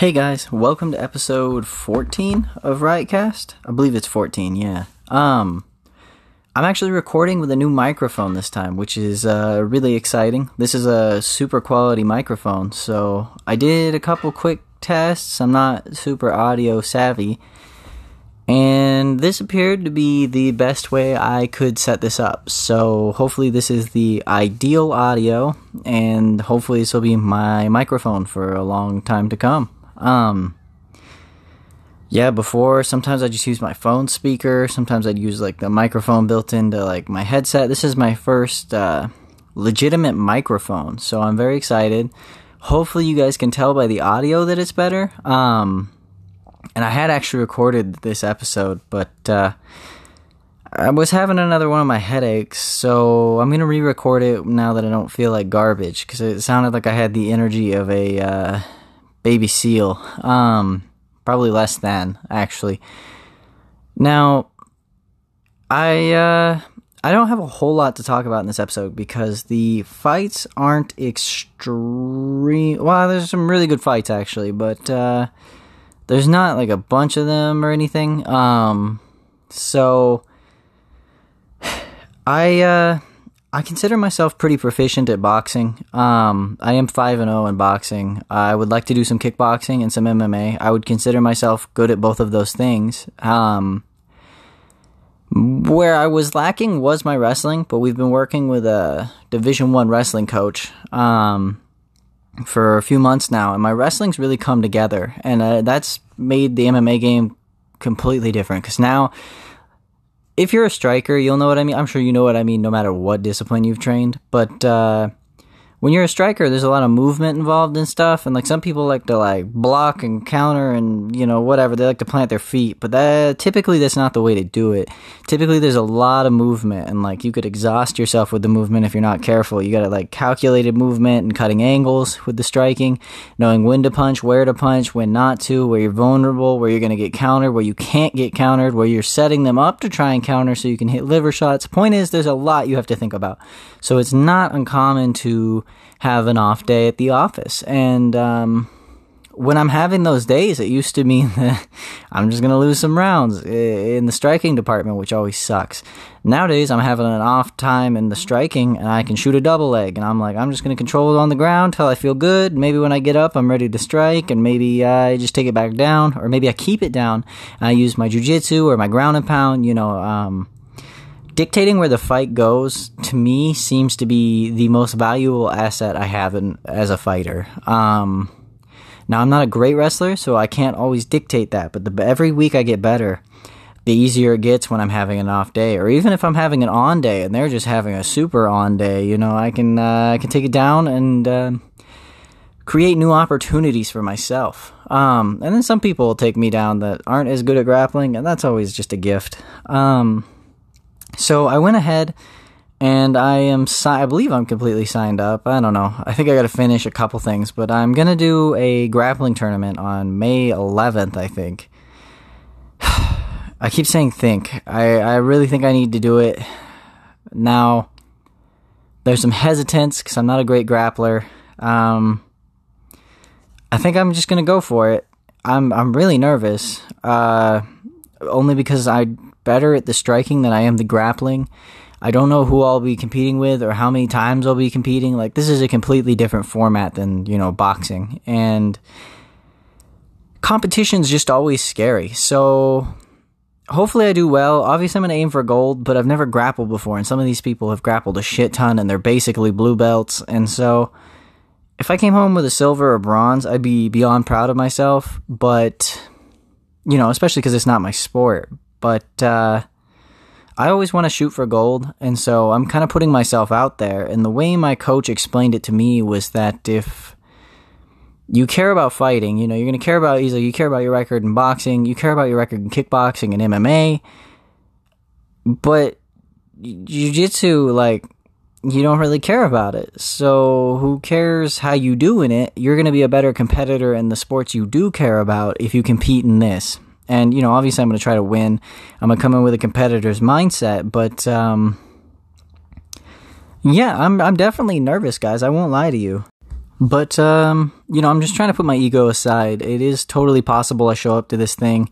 Hey guys, welcome to episode 14 of Riotcast. I believe it's 14, yeah. Um I'm actually recording with a new microphone this time, which is uh, really exciting. This is a super quality microphone, so I did a couple quick tests. I'm not super audio savvy, and this appeared to be the best way I could set this up. So hopefully, this is the ideal audio, and hopefully, this will be my microphone for a long time to come. Um, yeah, before sometimes I just use my phone speaker. Sometimes I'd use like the microphone built into like my headset. This is my first uh, legitimate microphone, so I'm very excited. Hopefully, you guys can tell by the audio that it's better. Um, and I had actually recorded this episode, but uh, I was having another one of my headaches, so I'm gonna re-record it now that I don't feel like garbage because it sounded like I had the energy of a uh, baby seal. Um, probably less than actually. Now, I uh, I don't have a whole lot to talk about in this episode because the fights aren't extreme. Well, there's some really good fights actually, but uh, there's not like a bunch of them or anything. Um, so I uh, I consider myself pretty proficient at boxing. Um, I am 5 and 0 in boxing. I would like to do some kickboxing and some MMA. I would consider myself good at both of those things. Um, where I was lacking was my wrestling, but we've been working with a Division 1 wrestling coach um, for a few months now, and my wrestling's really come together, and uh, that's made the MMA game completely different cuz now if you're a striker, you'll know what I mean. I'm sure you know what I mean no matter what discipline you've trained. But uh, when you're a striker, there's a lot of movement involved and stuff. And like some people like to like block and counter and you know whatever. They like to plant their feet, but that typically that's not the way to do it. Typically, there's a lot of movement, and like you could exhaust yourself with the movement if you're not careful. You got to like calculated movement and cutting angles with the striking, knowing when to punch, where to punch, when not to, where you're vulnerable, where you're going to get countered, where you can't get countered, where you're setting them up to try and counter so you can hit liver shots. Point is, there's a lot you have to think about. So it's not uncommon to have an off day at the office. And um, when I'm having those days, it used to mean that I'm just going to lose some rounds in the striking department, which always sucks. Nowadays, I'm having an off time in the striking, and I can shoot a double leg. And I'm like, I'm just going to control it on the ground till I feel good. Maybe when I get up, I'm ready to strike, and maybe I just take it back down, or maybe I keep it down. I use my jujitsu or my ground and pound, you know. Um, dictating where the fight goes to me seems to be the most valuable asset I have in, as a fighter. Um, now I'm not a great wrestler, so I can't always dictate that. But the, every week I get better, the easier it gets when I'm having an off day, or even if I'm having an on day and they're just having a super on day. You know, I can uh, I can take it down and uh, create new opportunities for myself. Um, and then some people will take me down that aren't as good at grappling, and that's always just a gift. Um, so I went ahead and I am si- I believe I'm completely signed up. I don't know. I think I got to finish a couple things, but I'm going to do a grappling tournament on May 11th, I think. I keep saying think. I I really think I need to do it. Now there's some hesitance cuz I'm not a great grappler. Um I think I'm just going to go for it. I'm I'm really nervous. Uh only because I better at the striking than I am the grappling. I don't know who I'll be competing with or how many times I'll be competing. Like this is a completely different format than, you know, boxing. And competition's just always scary. So hopefully I do well. Obviously I'm going to aim for gold, but I've never grappled before and some of these people have grappled a shit ton and they're basically blue belts. And so if I came home with a silver or bronze, I'd be beyond proud of myself, but you know, especially cuz it's not my sport. But uh, I always want to shoot for gold, and so I'm kind of putting myself out there. And the way my coach explained it to me was that if you care about fighting, you know, you're going to care about easily. You care about your record in boxing, you care about your record in kickboxing and MMA, but jiu-jitsu, like, you don't really care about it. So who cares how you do in it? You're going to be a better competitor in the sports you do care about if you compete in this. And, you know, obviously I'm going to try to win. I'm going to come in with a competitor's mindset, but, um, yeah, I'm, I'm definitely nervous, guys. I won't lie to you. But um, you know, I'm just trying to put my ego aside. It is totally possible I show up to this thing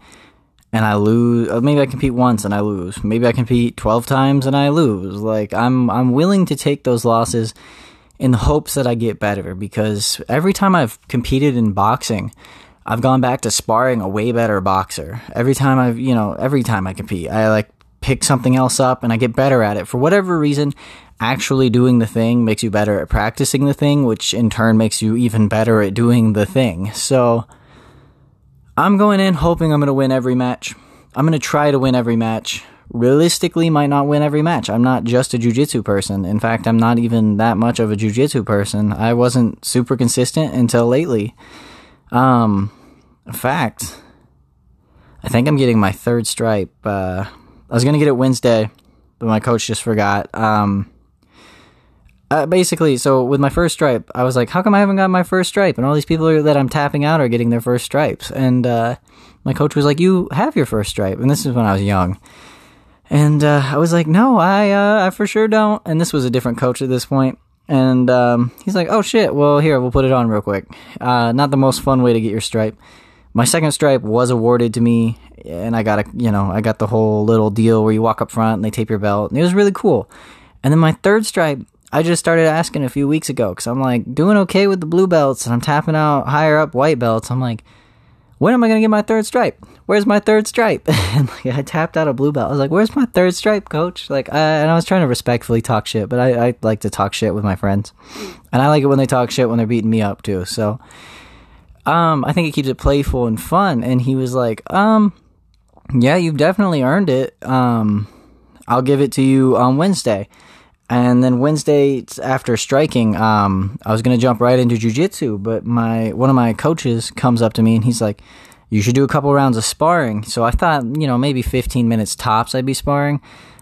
and I lose. uh, Maybe I compete once and I lose. Maybe I compete 12 times and I lose. Like I'm I'm willing to take those losses in the hopes that I get better because every time I've competed in boxing, I've gone back to sparring a way better boxer. Every time I've, you know, every time I compete, I like pick something else up and I get better at it. For whatever reason, actually doing the thing makes you better at practicing the thing, which in turn makes you even better at doing the thing. So I'm going in hoping I'm going to win every match. I'm going to try to win every match. Realistically, might not win every match. I'm not just a jujitsu person. In fact, I'm not even that much of a jujitsu person. I wasn't super consistent until lately. Um, in fact, I think I'm getting my third stripe. Uh, I was gonna get it Wednesday, but my coach just forgot. Um, uh, basically, so with my first stripe, I was like, "How come I haven't got my first stripe?" And all these people are, that I'm tapping out are getting their first stripes. And uh, my coach was like, "You have your first stripe." And this is when I was young. And uh, I was like, "No, I, uh, I for sure don't." And this was a different coach at this point. And um, he's like, "Oh shit! Well, here we'll put it on real quick." Uh, not the most fun way to get your stripe. My second stripe was awarded to me, and I got a, you know, I got the whole little deal where you walk up front and they tape your belt, and it was really cool. And then my third stripe, I just started asking a few weeks ago because I'm like doing okay with the blue belts, and I'm tapping out higher up white belts. I'm like, when am I gonna get my third stripe? Where's my third stripe? and like, I tapped out a blue belt. I was like, "Where's my third stripe, coach?" Like, I, and I was trying to respectfully talk shit, but I, I like to talk shit with my friends, and I like it when they talk shit when they're beating me up too. So, um, I think it keeps it playful and fun. And he was like, um, yeah, you've definitely earned it. Um, I'll give it to you on Wednesday. And then Wednesday after striking, um, I was gonna jump right into jujitsu, but my one of my coaches comes up to me and he's like, "You should do a couple rounds of sparring." So I thought, you know, maybe 15 minutes tops I'd be sparring.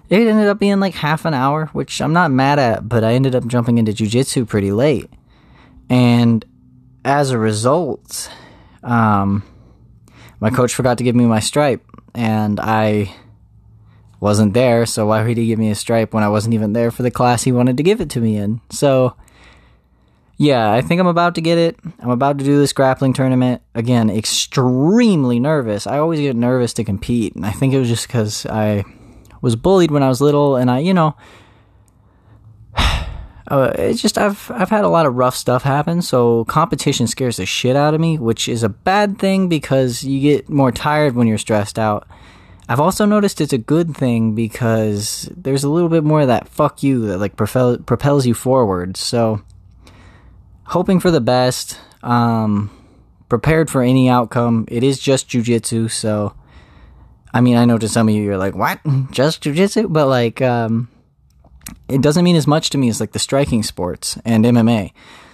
It ended up being like half an hour, which I'm not mad at, but I ended up jumping into jujitsu pretty late, and as a result, um, my coach forgot to give me my stripe, and I wasn't there. So why would he give me a stripe when I wasn't even there for the class he wanted to give it to me in? So, yeah, I think I'm about to get it. I'm about to do this grappling tournament again. Extremely nervous. I always get nervous to compete, and I think it was just because I was bullied when I was little, and I, you know uh, it's just I've I've had a lot of rough stuff happen, so competition scares the shit out of me, which is a bad thing because you get more tired when you're stressed out. I've also noticed it's a good thing because there's a little bit more of that fuck you that like propel, propels you forward. So hoping for the best, um, prepared for any outcome. It is just jujitsu, so I mean I know to some of you you're like what just jujitsu, but like um it doesn't mean as much to me as like the striking sports and MMA.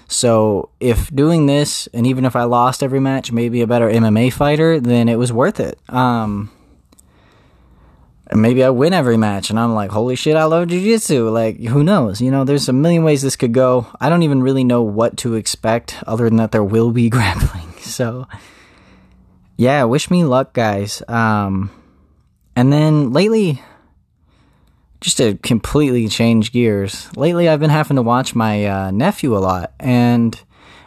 So if doing this, and even if I lost every match, maybe a better MMA fighter, then it was worth it. Um, and maybe I win every match, and I'm like, holy shit, I love jujitsu. Like, who knows? You know, there's a million ways this could go. I don't even really know what to expect, other than that there will be grappling. So, yeah, wish me luck, guys. Um, and then lately, just to completely change gears, lately I've been having to watch my uh, nephew a lot, and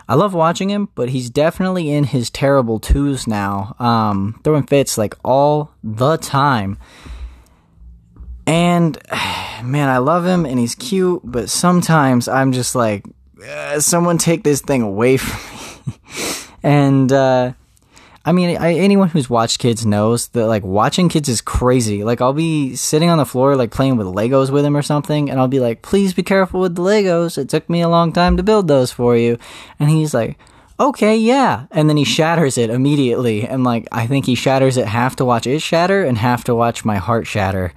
I love watching him, but he's definitely in his terrible twos now, um, throwing fits like all the time. And man, I love him, and he's cute, but sometimes I'm just like, uh, someone take this thing away from me. and uh, I mean, I, anyone who's watched kids knows that like watching kids is crazy. Like I'll be sitting on the floor like playing with Legos with him or something, and I'll be like, "Please be careful with the Legos. It took me a long time to build those for you." And he's like, "Okay, yeah." And then he shatters it immediately, and like I think he shatters it half to watch it shatter and half to watch my heart shatter.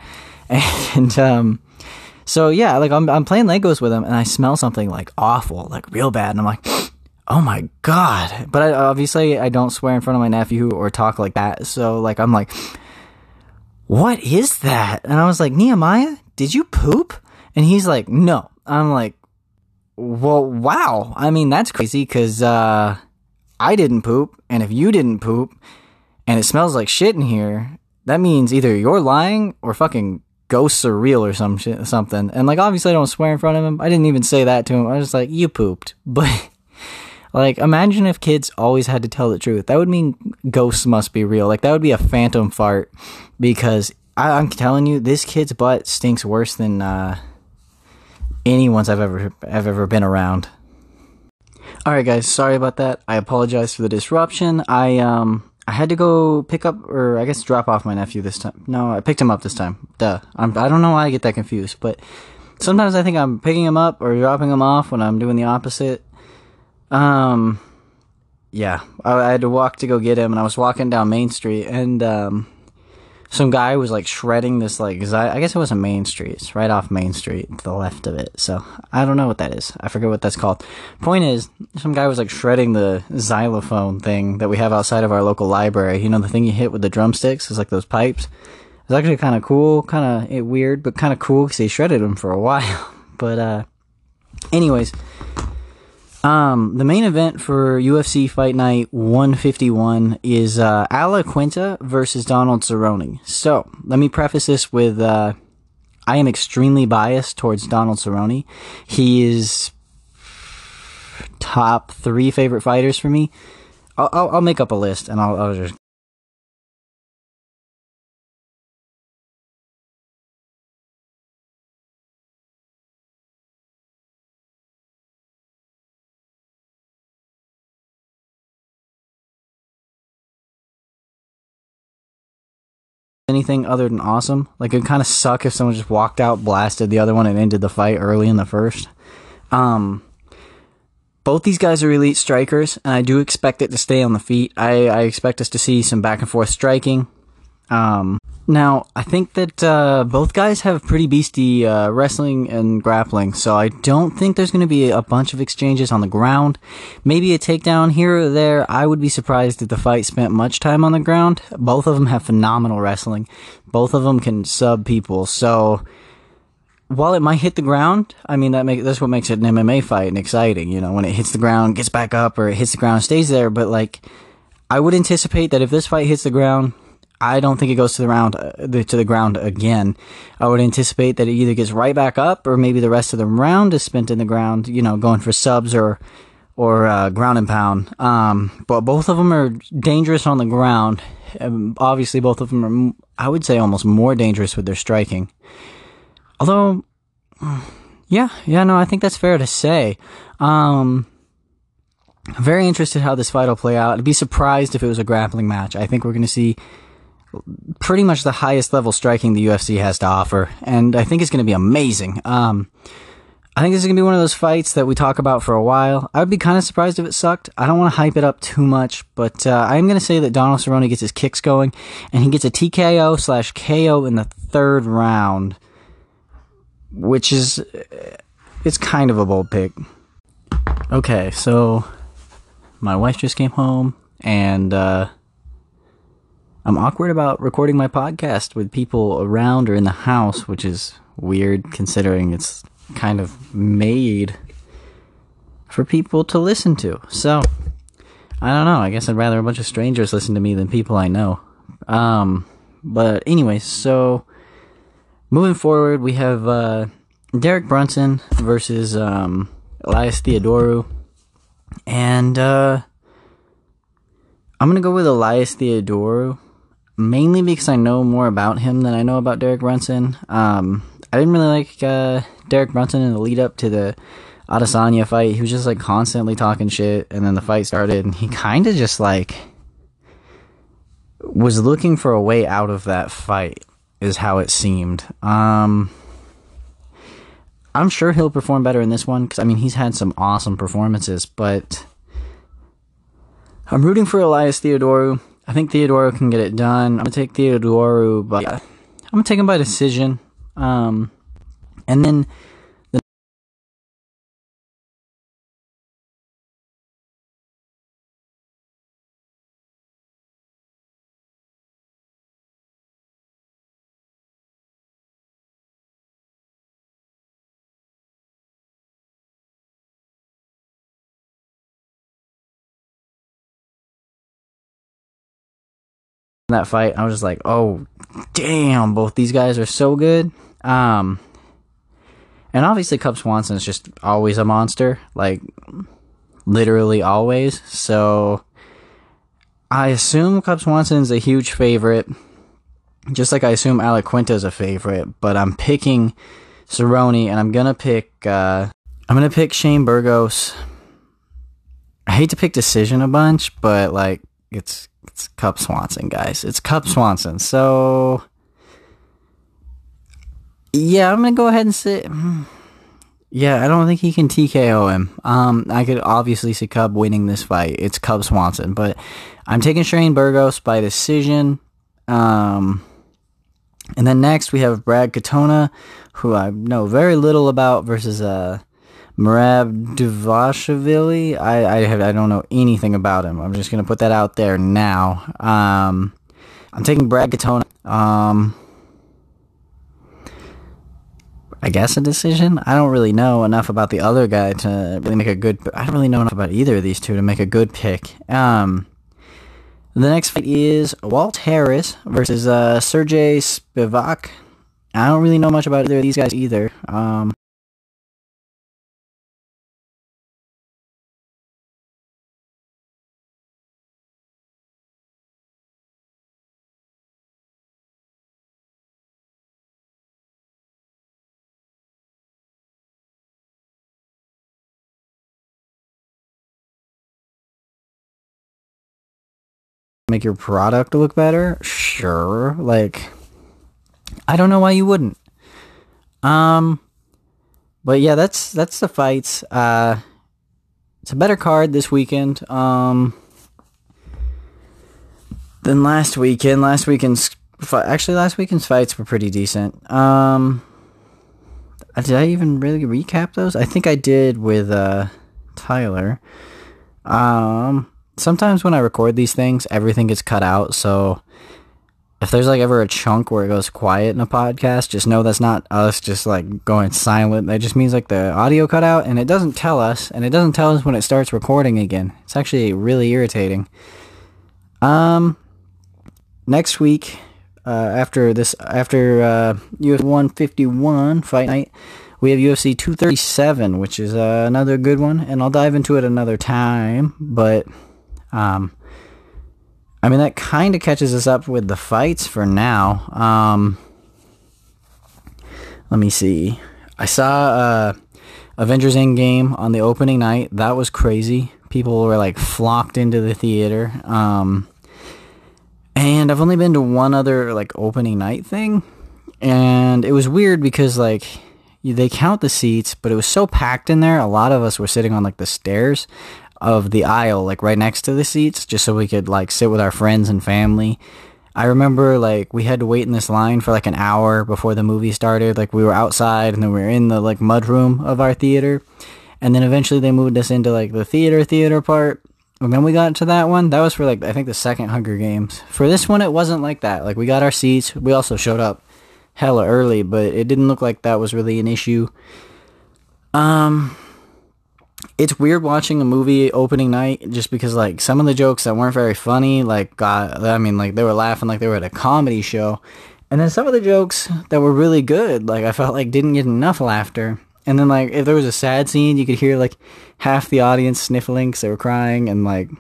And um, so yeah, like I'm I'm playing Legos with him, and I smell something like awful, like real bad, and I'm like oh my god. But I, obviously i don't swear in front of my nephew or talk like that. So like i'm like what is that? And i was like nehemiah did you poop? And he's like no. I'm like well wow. I mean that's crazy because uh i didn't poop. And if you didn't poop and it smells like shit in here that means either you're lying or fucking ghosts are real or some shit, something. And like obviously i don't swear in front of him. I didn't even say that to him. I was just like you pooped. But Like, imagine if kids always had to tell the truth. That would mean ghosts must be real. Like, that would be a phantom fart because I, I'm telling you, this kid's butt stinks worse than uh, anyone's I've ever I've ever been around. All right, guys. Sorry about that. I apologize for the disruption. I um I had to go pick up or I guess drop off my nephew this time. No, I picked him up this time. Duh. I'm, I don't know why I get that confused, but sometimes I think I'm picking him up or dropping him off when I'm doing the opposite. Um, yeah, I, I had to walk to go get him, and I was walking down Main Street, and um, some guy was like shredding this like I, I guess it wasn't Main Street, it's right off Main Street, to the left of it. So I don't know what that is. I forget what that's called. Point is, some guy was like shredding the xylophone thing that we have outside of our local library. You know, the thing you hit with the drumsticks is like those pipes. It's actually kind of cool, kind of weird, but kind of cool because he shredded them for a while. but uh, anyways, um, the main event for UFC Fight Night 151 is uh, Al Iaquinta versus Donald Cerrone. So let me preface this with uh, I am extremely biased towards Donald Cerrone. He is top three favorite fighters for me. I'll, I'll, I'll make up a list and I'll, I'll just anything other than awesome. Like it kind of suck if someone just walked out, blasted the other one, and ended the fight early in the first. Um, both these guys are elite strikers, and I do expect it to stay on the feet. I, I expect us to see some back and forth striking. Um, now, I think that uh, both guys have pretty beastie uh, wrestling and grappling, so I don't think there's going to be a bunch of exchanges on the ground. Maybe a takedown here or there. I would be surprised if the fight spent much time on the ground. Both of them have phenomenal wrestling. Both of them can sub people, so while it might hit the ground, I mean that make that's what makes it an MMA fight and exciting. You know, when it hits the ground, gets back up, or it hits the ground, stays there. But like, I would anticipate that if this fight hits the ground I don't think it goes to the round uh, to the ground again. I would anticipate that it either gets right back up, or maybe the rest of the round is spent in the ground. You know, going for subs or or uh, ground and pound. Um, but both of them are dangerous on the ground. Um, obviously, both of them are, I would say, almost more dangerous with their striking. Although, yeah, yeah, no, I think that's fair to say. Um, very interested how this fight will play out. I'd be surprised if it was a grappling match. I think we're going to see pretty much the highest level striking the UFC has to offer, and I think it's going to be amazing. Um, I think this is going to be one of those fights that we talk about for a while. I would be kind of surprised if it sucked. I don't want to hype it up too much, but uh, I'm going to say that Donald Cerrone gets his kicks going, and he gets a TKO slash KO in the third round, which is it's kind of a bold pick. Okay, so my wife just came home, and uh, I'm awkward about recording my podcast with people around or in the house, which is weird considering it's kind of made for people to listen to. So, I don't know. I guess I'd rather a bunch of strangers listen to me than people I know. Um, but anyway, so moving forward, we have uh, Derek Brunson versus um, Elias Theodorou. And uh, I'm going to go with Elias Theodorou mainly because I know more about him than I know about Derek Brunson. Um, I didn't really like uh, Derek Brunson in the lead up to the Adesanya fight. He was just like constantly talking shit, and then the fight started, and he kind of just like was looking for a way out of that fight. Is how it seemed. Um, I'm sure he'll perform better in this one because I mean he's had some awesome performances, but I'm rooting for Elias Theodorou. I think Theodorou can get it done. I'm gonna take Theodorou, but I'm gonna take him by decision. Um, and then that fight, I was just like, oh, damn, both these guys are so good. Um, and obviously, Cub Swanson is just always a monster. Like, literally always. So I assume Cub Swanson is a huge favorite, just like I assume Alec is a favorite. But I'm picking Cerrone, and I'm gonna pick. Uh, I'm gonna pick Shane Burgos. I hate to pick decision a bunch, but like it's it's Cub Swanson, guys. It's Cub Swanson. So yeah, I'm gonna go ahead and say. Yeah, I don't think he can TKO him. Um, I could obviously see Cub winning this fight. It's Cub Swanson, but I'm taking Shane Burgos by decision. Um, and then next we have Brad Katona, who I know very little about, versus uh, Merab Dvalishvili. I I have I don't know anything about him. I'm just gonna put that out there now. Um, I'm taking Brad Katona. Um, I guess a decision. I don't really know enough about the other guy to really make a good. I don't really know enough about either of these two to make a good pick. Um, the next fight is Walt Harris versus uh, Sergey Spivak. I don't really know much about either of these guys either. Um, make your product look better? Sure. Like i don't know why you wouldn't. Um but yeah that's that's the fights. Uh it's a better card this weekend. Um than last weekend. Last weekend's actually last weekend's fights were pretty decent. Um did i even really recap those? I think i did with uh tyler. Um sometimes when I record these things, everything gets cut out. So if there's like ever a chunk where it goes quiet in a podcast, just know that's not us just like going silent. That just means like the audio cut out and it doesn't tell us and it doesn't tell us when it starts recording again. It's actually really irritating. Um next week uh, after this after uh UFC 151 fight night we have UFC 237, which is uh, another good one, and I'll dive into it another time. But um, I mean, that kind of catches us up with the fights for now. Um, let me see. I saw uh, Avengers Endgame on the opening night. That was crazy. People were like flocked into the theater. Um, and I've only been to one other like opening night thing, and it was weird because like they count the seats, but it was so packed in there. A lot of us were sitting on like the stairs of the aisle, like right next to the seats, just so we could like sit with our friends and family. I remember like we had to wait in this line for like an hour before the movie started. Like we were outside and then we were in the like mud room of our theater. And then eventually they moved us into like the theater theater part. And then we got to that one. That was for like I think the second Hunger Games. For this one it wasn't like that. Like we got our seats. We also showed up hella early, but it didn't look like that was really an issue. Um it's weird watching a movie opening night just because like some of the jokes that weren't very funny like got i mean like they were laughing like they were at a comedy show. And then some of the jokes that were really good like i felt like didn't get enough laughter. And then like if there was a sad scene you could hear like half the audience sniffling because they were crying and like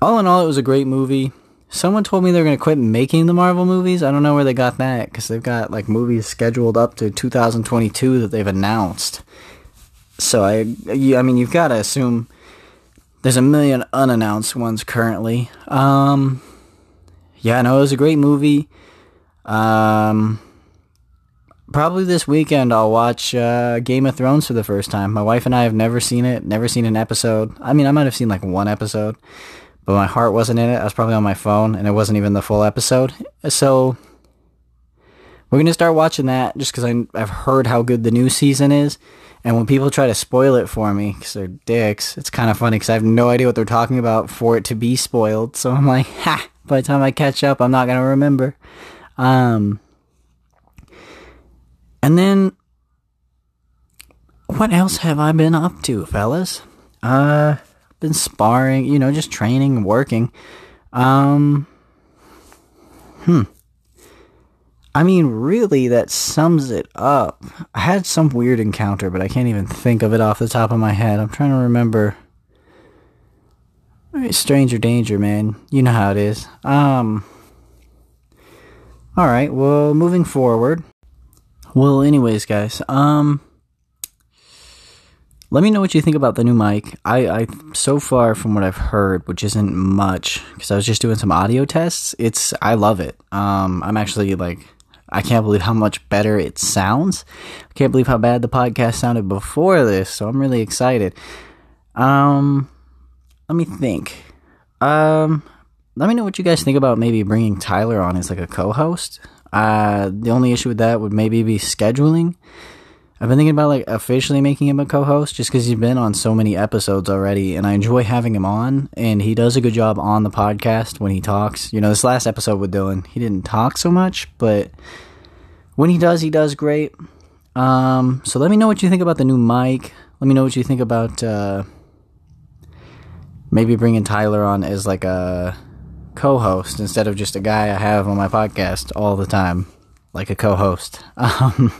all in all it was a great movie. Someone told me they're going to quit making the marvel movies. I don't know where they got that because they've got like movies scheduled up to 2022 that they've announced so I, I mean, you've got to assume there's a million unannounced ones currently. Um, yeah, no, it was a great movie. Um, probably this weekend I'll watch uh, Game of Thrones for the first time. My wife and I have never seen it, never seen an episode. I mean, I might have seen like one episode, but my heart wasn't in it. I was probably on my phone, and it wasn't even the full episode. So we're gonna start watching that just because I've heard how good the new season is. And when people try to spoil it for me, because they're dicks, it's kind of funny because I have no idea what they're talking about for it to be spoiled. So I'm like, ha, by the time I catch up, I'm not going to remember. Um, and then, what else have I been up to, fellas? Uh, been sparring, you know, just training and working. Um, hmm. I mean, really, that sums it up. I had some weird encounter, but I can't even think of it off the top of my head. I'm trying to remember. Stranger danger, man. You know how it is. Um. All right. Well, moving forward. Well, anyways, guys. Um. Let me know what you think about the new mic. I, I so far from what I've heard, which isn't much, because I was just doing some audio tests. It's I love it. Um, I'm actually like I can't believe how much better it sounds. I can't believe how bad the podcast sounded before this, so I'm really excited. Um, let me think. Um, let me know what you guys think about maybe bringing Tyler on as like a co-host. Uh, the only issue with that would maybe be scheduling. I've been thinking about like officially making him a co-host just because he's been on so many episodes already, and I enjoy having him on. And he does a good job on the podcast when he talks. You know, this last episode with Dylan, he didn't talk so much, but when he does, he does great. Um, so let me know what you think about the new mic. Let me know what you think about uh, maybe bringing Tyler on as like a co-host instead of just a guy I have on my podcast all the time, like a co-host. Um,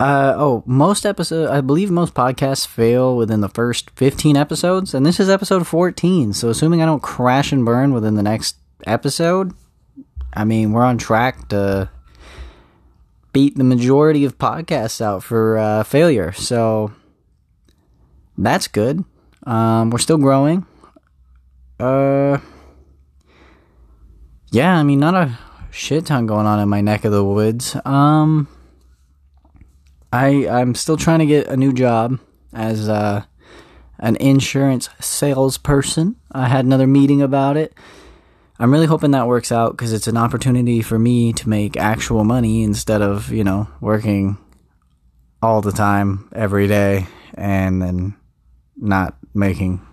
uh, oh, most episodes, I believe most podcasts fail within the first 15 episodes, and this is episode 14. So, assuming I don't crash and burn within the next episode, I mean, we're on track to beat the majority of podcasts out for uh, failure. So, that's good. Um, we're still growing. Uh, yeah, I mean, not a shit ton going on in my neck of the woods. Um, I I'm still trying to get a new job as uh, an insurance salesperson. I had another meeting about it. I'm really hoping that works out because it's an opportunity for me to make actual money instead of you know working all the time every day and then not making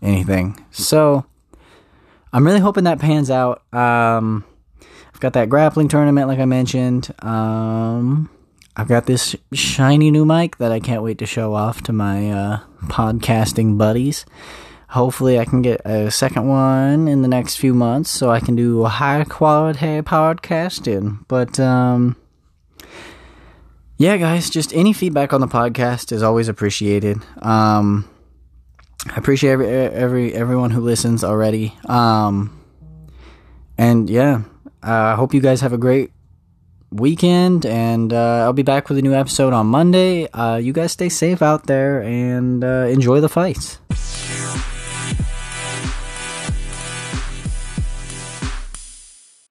anything. So I'm really hoping that pans out. Um, I've got that grappling tournament, like I mentioned. Um, I've got this shiny new mic that I can't wait to show off to my uh, podcasting buddies. Hopefully, I can get a second one in the next few months so I can do high quality podcasting. But, um, yeah, guys, just any feedback on the podcast is always appreciated. Um, I appreciate every every everyone who listens already. Um, and yeah, I uh, hope you guys have a great weekend, and uh, I'll be back with a new episode on Monday. Uh, you guys stay safe out there and uh, enjoy the fights.